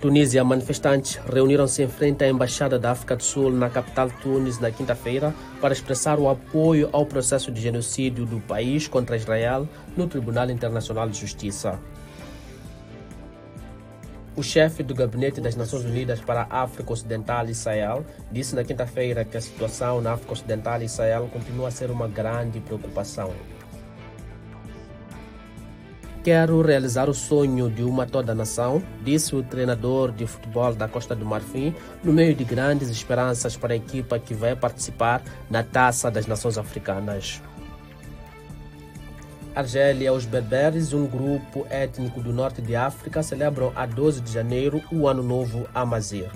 Tunísia, manifestantes reuniram-se em frente à Embaixada da África do Sul na capital Tunis na quinta-feira para expressar o apoio ao processo de genocídio do país contra Israel no Tribunal Internacional de Justiça. O chefe do Gabinete das Nações Unidas para a África Ocidental e disse na quinta-feira que a situação na África Ocidental e Sahel continua a ser uma grande preocupação. Quero realizar o sonho de uma toda nação, disse o treinador de futebol da Costa do Marfim, no meio de grandes esperanças para a equipa que vai participar na Taça das Nações Africanas. Argélia, os berberes, um grupo étnico do norte de África, celebram a 12 de janeiro o Ano Novo Amazir.